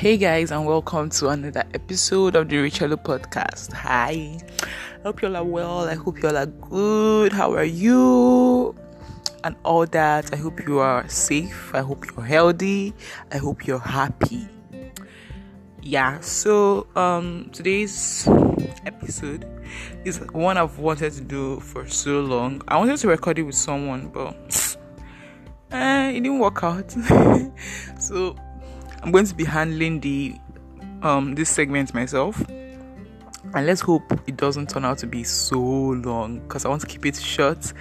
Hey guys, and welcome to another episode of the Richello podcast. Hi, I hope you all are well. I hope you all are good. How are you? And all that. I hope you are safe. I hope you're healthy. I hope you're happy. Yeah, so um today's episode is one I've wanted to do for so long. I wanted to record it with someone, but eh, it didn't work out. so I'm going to be handling the um this segment myself. And let's hope it doesn't turn out to be so long because I want to keep it short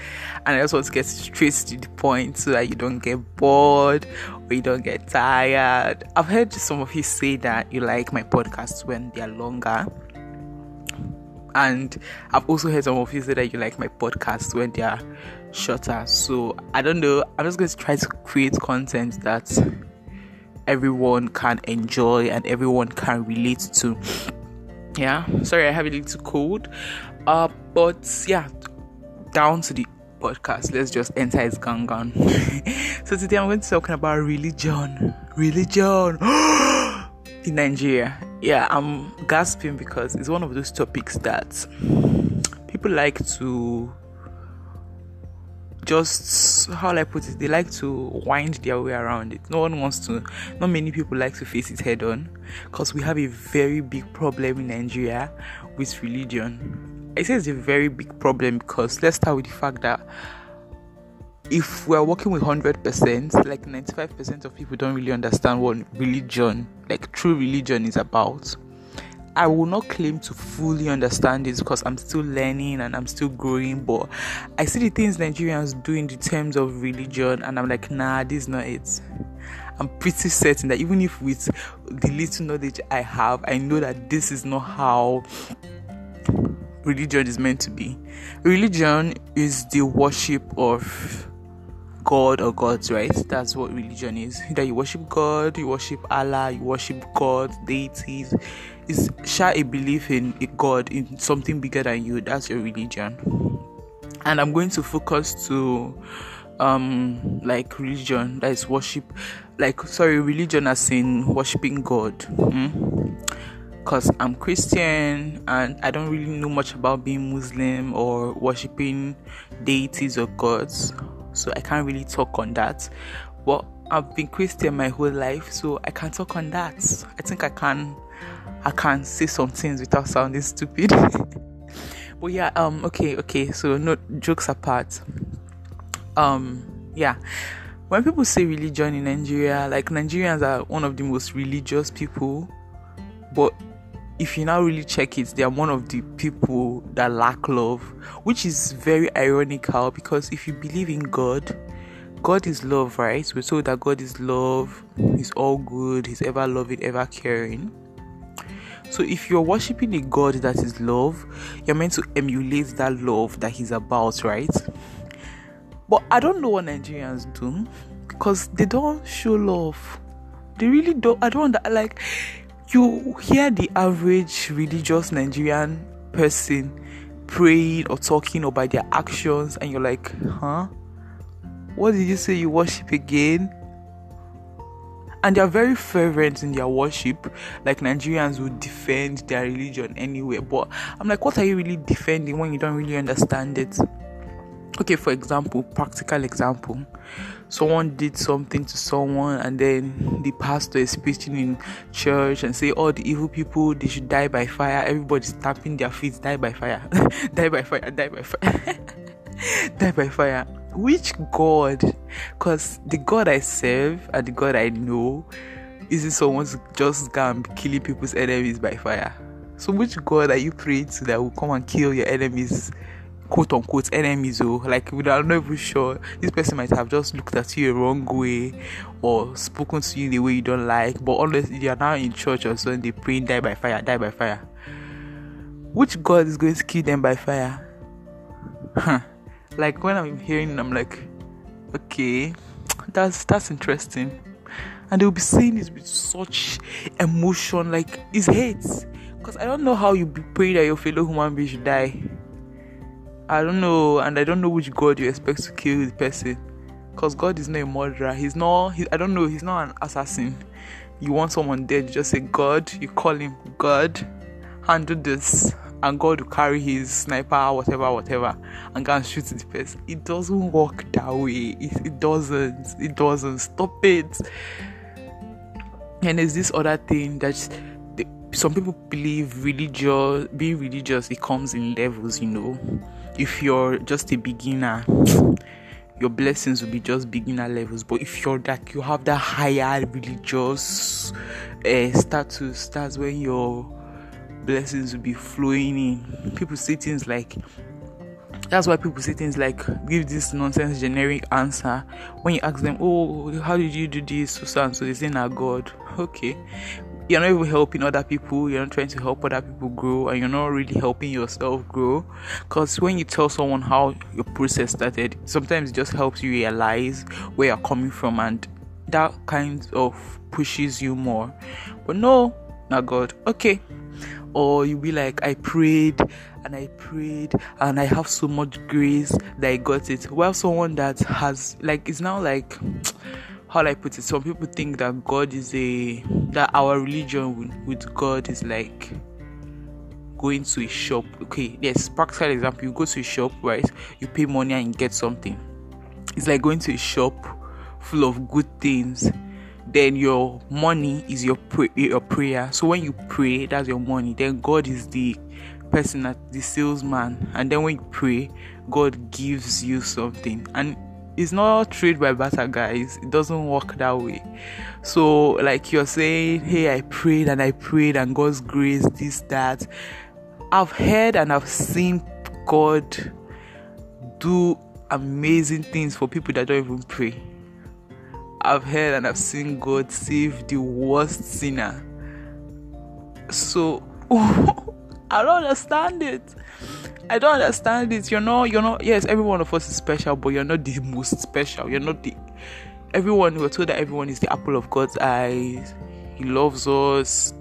and I just want to get straight to the point so that you don't get bored or you don't get tired. I've heard some of you say that you like my podcasts when they are longer. And I've also heard some of you say that you like my podcasts when they are shorter. So I don't know. I'm just going to try to create content that everyone can enjoy and everyone can relate to. Yeah, sorry, I have a little cold. Uh, but yeah, down to the podcast. Let's just enter its gangan. so today I'm going to be talking about religion. Religion in Nigeria. Yeah, I'm gasping because it's one of those topics that people like to just how I put it, they like to wind their way around it. No one wants to, not many people like to face it head on because we have a very big problem in Nigeria with religion. I say it's a very big problem because let's start with the fact that if we're working with 100%, like 95% of people don't really understand what religion, like true religion, is about. I will not claim to fully understand this because I'm still learning and I'm still growing, but I see the things Nigerians do in the terms of religion, and I'm like, nah, this is not it. I'm pretty certain that even if with the little knowledge I have, I know that this is not how religion is meant to be. Religion is the worship of God or gods, right? That's what religion is. That you worship God, you worship Allah, you worship God, deities. It's share a belief in a God, in something bigger than you. That's your religion. And I'm going to focus to um like religion that is worship like sorry religion as in worshiping god because hmm? i'm christian and i don't really know much about being muslim or worshiping deities or gods so I can't really talk on that. But I've been Christian my whole life, so I can talk on that. I think I can I can't say some things without sounding stupid. but yeah, um okay, okay, so no jokes apart. Um yeah. When people say religion in Nigeria, like Nigerians are one of the most religious people, but if you now really check it, they are one of the people that lack love, which is very ironical because if you believe in God, God is love, right? We're told that God is love, He's all good, He's ever loving, ever caring. So if you're worshiping a God that is love, you're meant to emulate that love that He's about, right? But I don't know what Nigerians do because they don't show love. They really don't. I don't like you hear the average religious Nigerian person praying or talking or by their actions, and you're like, huh? What did you say you worship again? And they are very fervent in their worship, like Nigerians would defend their religion anywhere. But I'm like, what are you really defending when you don't really understand it? Okay, for example, practical example someone did something to someone and then the pastor is preaching in church and say all oh, the evil people they should die by fire everybody's tapping their feet die by fire die by fire die by fire die by fire which god? Because the god i serve and the god i know isn't someone someone's just gonna killing people's enemies by fire. So which god are you praying to that will come and kill your enemies quote unquote enemies oh. like we are not even sure. This person might have just looked at you a wrong way or spoken to you a way you don't like but honestly you are now in church or so and they praying die by fire die by fire. Which god is going to kill them by fire? Huh like when i'm hearing i'm like okay that's that's interesting and they'll be saying this with such emotion like it's hate because i don't know how you be praying that your fellow human being should die I don't know, and I don't know which God you expect to kill the person, because God is not a murderer. He's not. He, I don't know. He's not an assassin. you want someone dead, you just say God, you call him God, handle this, and God will carry his sniper, whatever, whatever, and go and shoot the person. It doesn't work that way. It, it doesn't. It doesn't. Stop it. And there's this other thing that some people believe religious being religious it comes in levels you know if you're just a beginner your blessings will be just beginner levels but if you're that you have that higher religious uh, status that's when your blessings will be flowing in. People say things like that's why people say things like give this nonsense generic answer. When you ask them oh how did you do this? So and so they say nah god. Okay. You're not even helping other people. You're not trying to help other people grow and you're not really helping yourself grow. Because when you tell someone how your process started sometimes it just helps you realize where you're coming from and that kind of pushes you more. But no not god. Okay or you'll be like i prayed and i prayed and i have so much grace that i got it while someone that has like it's now like how I put it, some people think that God is a that our religion with God is like going to a shop. Okay, yes, practical example, you go to a shop, right? You pay money and get something. It's like going to a shop full of good things. Then your money is your your prayer. So when you pray, that's your money. Then God is the person that the salesman. And then when you pray, God gives you something. And it's not trade by barter guys it doesn't work that way so like you're saying hey i prayed and i prayed and god's grace this that i've heard and i've seen god do amazing things for people that don't even pray i've heard and i've seen god save the worst sinner so i don't understand it I don't understand it. You're not, you're not, yes, every one of us is special, but you're not the most special. You're not the, everyone, we're told that everyone is the apple of God's eyes. He loves us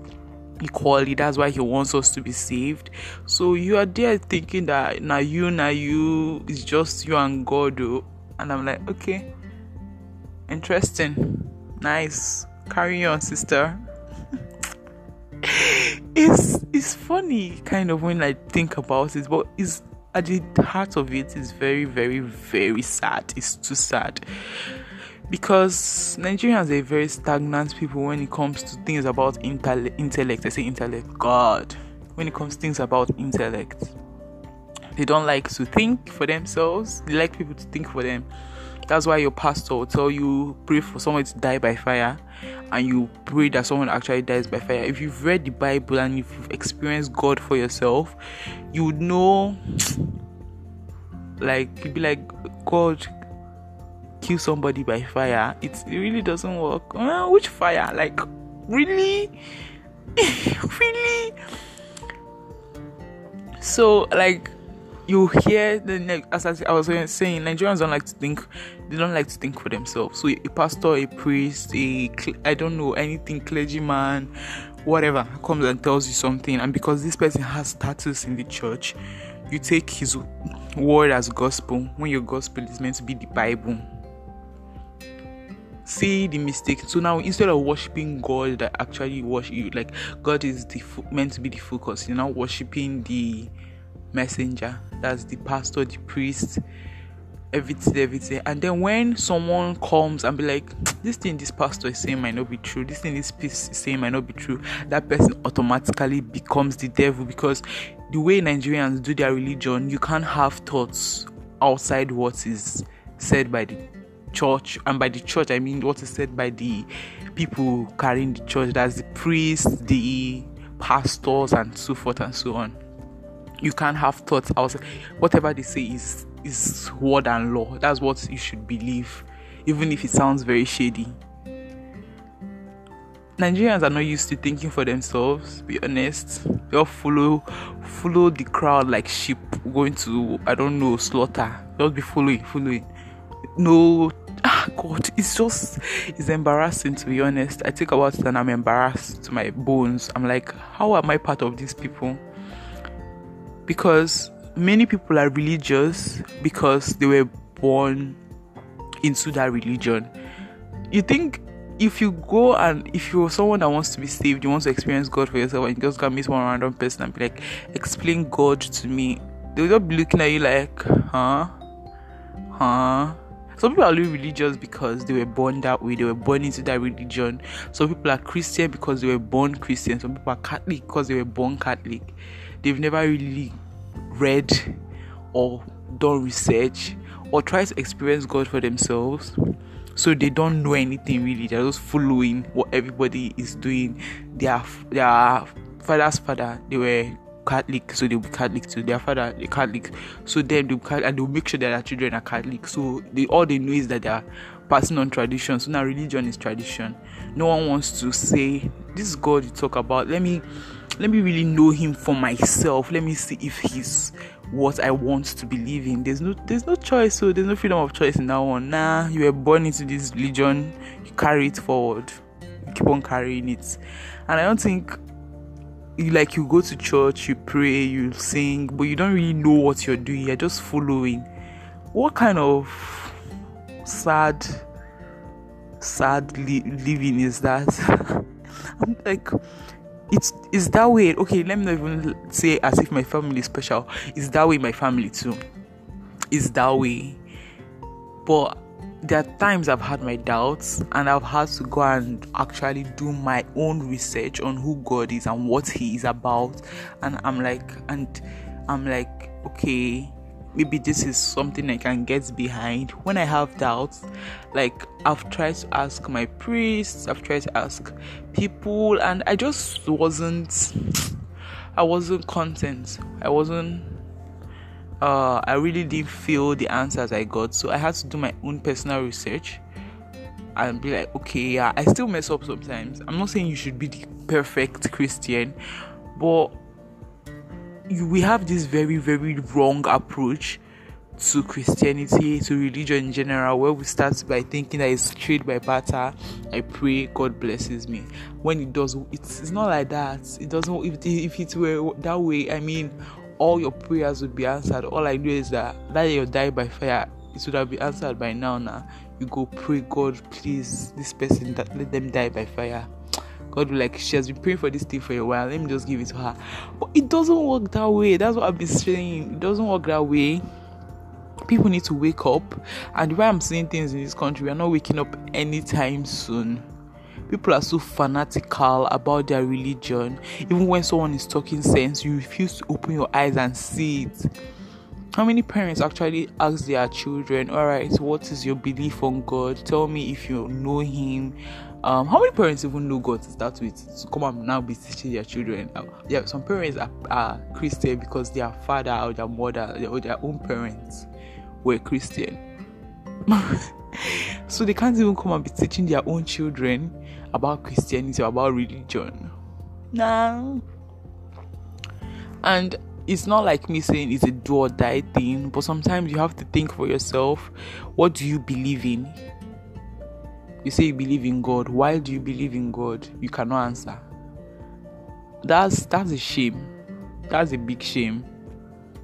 equally. That's why He wants us to be saved. So you are there thinking that now you, now you, it's just you and God. Though. And I'm like, okay, interesting, nice. Carry on, sister it's it's funny kind of when I think about it, but it's at the heart of it is very, very, very sad. It's too sad. Because Nigerians are very stagnant people when it comes to things about intellect. I say intellect, God. When it comes to things about intellect, they don't like to think for themselves. They like people to think for them. That's why your pastor will tell you pray for someone to die by fire and you pray that someone actually dies by fire. If you've read the Bible and you've experienced God for yourself, you would know like you'd be like God kill somebody by fire. It, really doesn't work. Which fire? Like really? really? So like you hear the as I was saying, Nigerians don't like to think. They don't like to think for themselves. So a pastor, a priest, a I don't know anything, clergyman, whatever comes and tells you something, and because this person has status in the church, you take his word as gospel when your gospel is meant to be the Bible. See the mistake. So now instead of worshiping God that actually worship you, like God is the meant to be the focus, you're now worshiping the messenger that's the pastor the priest everything everything. And then when someone comes and be like this thing this pastor is saying might not be true this thing this piece is saying might not be true that person automatically becomes the devil because the way nigerians do their religion you can't have thoughts outside what is said by the church. And by the church i mean what is said by the people carrying the church that's the priests the pastors and so forth and so on you can't have thoughts outside whatever they say is is word and law that's what you should believe even if it sounds very shady Nigerians are not used to thinking for themselves. Be honest, they all follow follow the crowd like sheep going to I don't know slaughter. Just be following, following. No, ah, God, it's just it's embarrassing to be honest. I think about it and I'm embarrassed to my bones. I'm like, how am I part of these people? Because many people are religious because they were born into that religion. You think if you go and if you're someone that wants to be saved, you want to experience God for yourself, and you just go meet one random person and be like, explain God to me, they'll just be looking at you like, huh? Huh? Some people are religious because they were born that way, they were born into that religion. Some people are Christian because they were born Christian. Some people are Catholic because they were born Catholic. They've never really read or done research or tried to experience God for themselves. So they don't know anything really. They're just following what everybody is doing. Their their father's father, they were Catholic, so they'll be Catholic too. Their father, the Catholic, so then they'll and they'll make sure that their children are Catholic. So they all they know is that they are passing on tradition. So now religion is tradition. No one wants to say this is God you talk about. Let me let me really know him for myself. Let me see if he's what I want to believe in. There's no there's no choice, so there's no freedom of choice in that one. Nah, you were born into this religion, you carry it forward. You keep on carrying it. And I don't think you like you go to church, you pray, you sing, but you don't really know what you're doing. You're just following. What kind of sad, sad li- living is that? I'm like, it's is that way. Okay, let me not even say as if my family is special. It's that way my family too. It's that way. But there are times I've had my doubts and I've had to go and actually do my own research on who God is and what He is about. And I'm like, and I'm like, okay, maybe this is something I can get behind. When I have doubts, like I've tried to ask my priests, I've tried to ask people, and I just wasn't, I wasn't content. I wasn't uh, I really didn't feel the answers I got, so I had to do my own personal research and be like, okay, yeah, I still mess up sometimes. I'm not saying you should be the perfect Christian, but you, we have this very, very wrong approach to Christianity, to religion in general, where we start by thinking that it's trade by barter. I pray God blesses me. When it does, it's, it's not like that. It doesn't. If if it were that way, I mean, all your prayers would be answered. All I know is that that you die by fire, it would have been answered by now. Now you go pray, God, please, this person that let them die by fire. God will like she has been praying for this thing for a while. Let me just give it to her. But it doesn't work that way. That's what I've been saying. It doesn't work that way. People need to wake up, and way I'm seeing things in this country, we are not waking up anytime soon people are so fanatical about their religion. Even when someone is talking sense you refuse to open your eyes and see it. How many parents actually ask their children all right what is your belief on god? Tell me if you know him. Um, how many parents even know god to start with? To come and now be teaching their children. Uh, yeah some parents are, are christian because their father or their mother or their own parents were christian. So they can't even come and be teaching their own children about Christianity or about religion. Nah. And it's not like me saying it's a do or die thing, but sometimes you have to think for yourself what do you believe in? You say you believe in God. Why do you believe in God? You cannot answer. That's that's a shame. That's a big shame.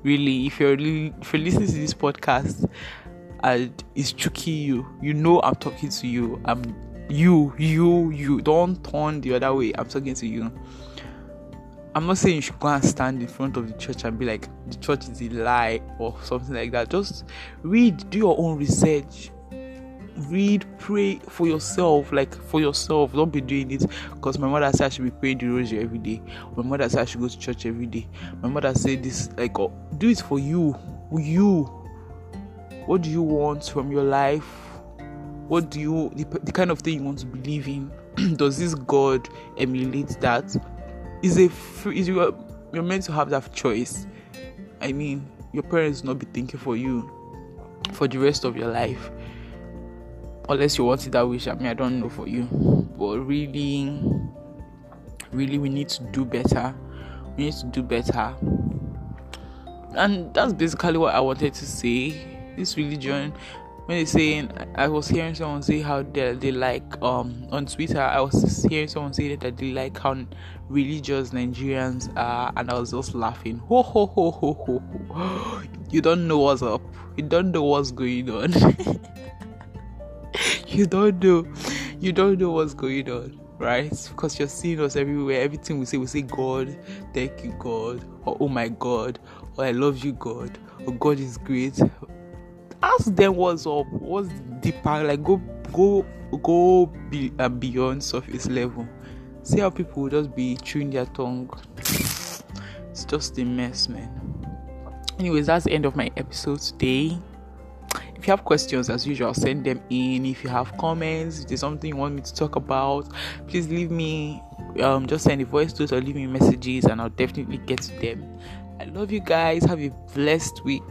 Really, if you're if you're listening to this podcast and it's tricky you, you know I'm talking to you. I'm you, you, you. Don't turn the other way. I'm talking to you. I'm not saying you should go and stand in front of the church and be like, the church is a lie or something like that. Just read, do your own research. Read, pray for yourself, like for yourself. Don't be doing it because my mother said I should be praying the rosary every day. My mother said I should go to church every day. My mother said this, like, oh, do it for you. You. What do you want from your life? What do you the, the kind of thing you want to believe in? Does this god emulate that? Is a free is you you're meant to have that choice. I mean your parents will not be thinking for you for the rest of your life. Unless you want it that wish i mean i don't know for you. But really really we need to do better. We need to do better. And that's basically what i wanted to say. This religion when they saying I was hearing someone say how they, they like um on Twitter I was hearing someone say that they like how religious Nigerians are and I was just laughing ho ho ho ho ho, ho. you don't know what's up you don't know what's going on you don't know you don't know what's going on, right? Because you're seeing us everywhere. Everything we say, we say, God, thank you, God, or oh my God, or I love you, God, or God is great. Ask them what's up, what's deeper, like go, go, go be, uh, beyond surface level. See how people will just be chewing their tongue. It's just a mess, man. Anyways, that's the end of my episode today if you have questions as usual send them in if you have comments if there's something you want me to talk about please leave me um just send a voice note or leave me messages and i'll definitely get to them i love you guys have a blessed week